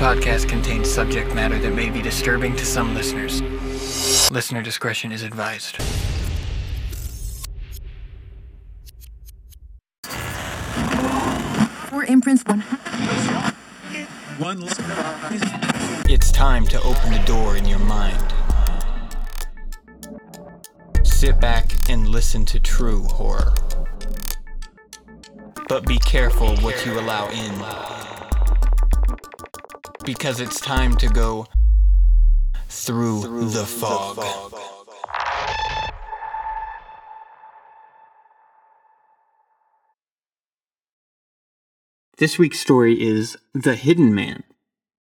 podcast contains subject matter that may be disturbing to some listeners. Listener discretion is advised. Four imprints, one. One. It's time to open the door in your mind. Sit back and listen to true horror. But be careful what you allow in. Because it's time to go through, the, fog. This week's story is The Hidden Man,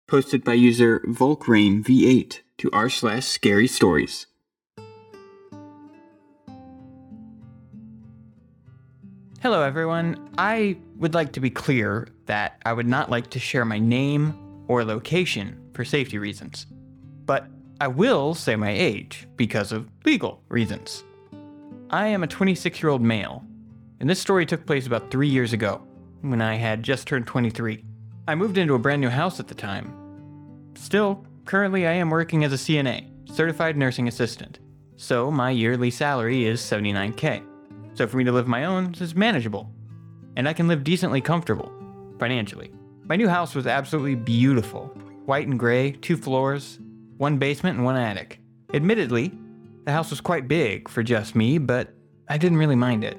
posted by user Vulkrain V8 to r slash scary stories. Hello, everyone. I would like to be clear that I would not like to share my name or location for safety reasons. But I will say my age because of legal reasons. I am a 26 year old male, and this story took place about three years ago when I had just turned 23. I moved into a brand new house at the time. Still, currently I am working as a CNA, certified nursing assistant, so my yearly salary is 79k. So for me to live my own is manageable, and I can live decently comfortable financially. My new house was absolutely beautiful white and gray, two floors, one basement, and one attic. Admittedly, the house was quite big for just me, but I didn't really mind it.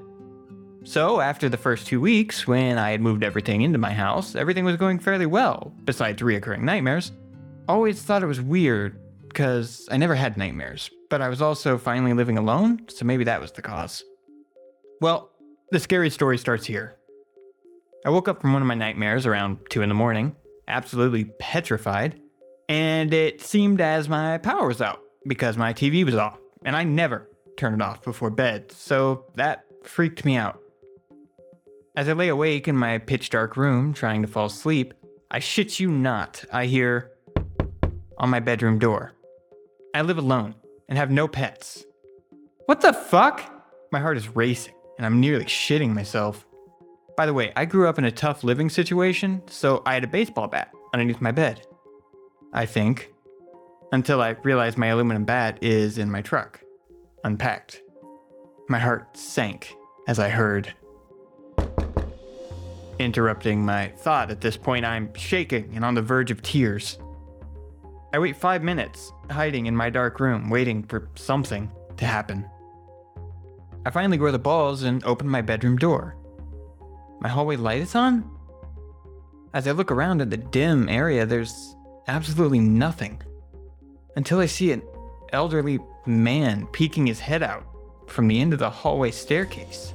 So, after the first two weeks, when I had moved everything into my house, everything was going fairly well, besides reoccurring nightmares. Always thought it was weird, because I never had nightmares, but I was also finally living alone, so maybe that was the cause. Well, the scary story starts here. I woke up from one of my nightmares around 2 in the morning, absolutely petrified, and it seemed as my power was out because my TV was off, and I never turn it off before bed, so that freaked me out. As I lay awake in my pitch dark room trying to fall asleep, I shit you not, I hear on my bedroom door. I live alone and have no pets. What the fuck? My heart is racing and I'm nearly shitting myself. By the way, I grew up in a tough living situation, so I had a baseball bat underneath my bed. I think. Until I realized my aluminum bat is in my truck, unpacked. My heart sank as I heard. Interrupting my thought at this point, I'm shaking and on the verge of tears. I wait five minutes, hiding in my dark room, waiting for something to happen. I finally grow the balls and open my bedroom door. My hallway light is on? As I look around at the dim area, there's absolutely nothing. Until I see an elderly man peeking his head out from the end of the hallway staircase.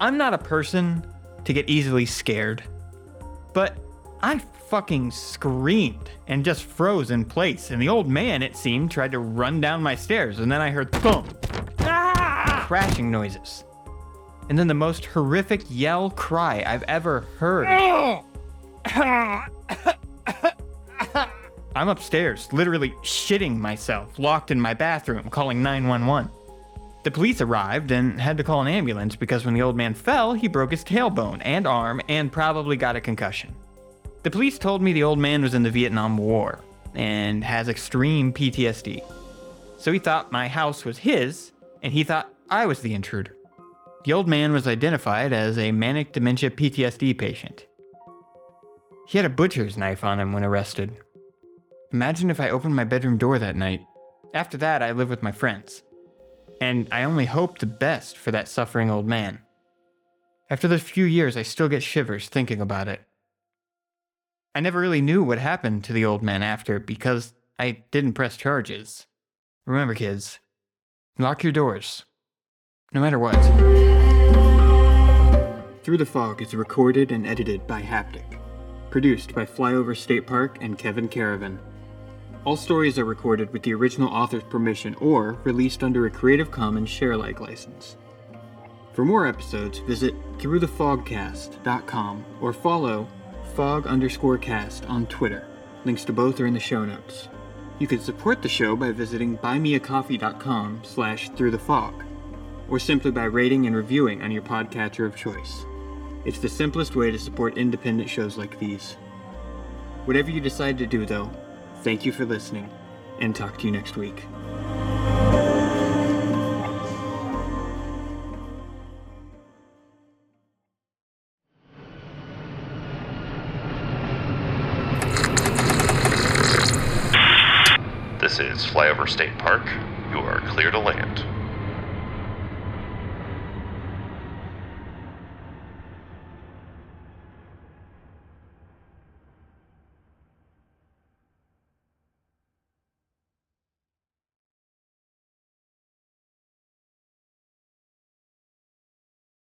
I'm not a person to get easily scared, but I fucking screamed and just froze in place. And the old man, it seemed, tried to run down my stairs, and then I heard thump, ah! crashing noises. And then the most horrific yell cry I've ever heard. I'm upstairs, literally shitting myself, locked in my bathroom, calling 911. The police arrived and had to call an ambulance because when the old man fell, he broke his tailbone and arm and probably got a concussion. The police told me the old man was in the Vietnam War and has extreme PTSD. So he thought my house was his, and he thought I was the intruder. The old man was identified as a manic dementia PTSD patient. He had a butcher's knife on him when arrested. Imagine if I opened my bedroom door that night. After that, I lived with my friends. And I only hoped the best for that suffering old man. After those few years, I still get shivers thinking about it. I never really knew what happened to the old man after because I didn't press charges. Remember, kids, lock your doors. No matter what. Through the Fog is recorded and edited by Haptic. Produced by Flyover State Park and Kevyn Kerrivan. All stories are recorded with the original author's permission or released under a Creative Commons share-alike license. For more episodes, visit throughthefogcast.com or follow fog underscore cast on Twitter. Links to both are in the show notes. You can support the show by visiting buymeacoffee.com slash throughthefog or simply by rating and reviewing on your podcatcher of choice. It's the simplest way to support independent shows like these. Whatever you decide to do, though, thank you for listening, and talk to you next week. This is Flyover State Park. You are clear to land.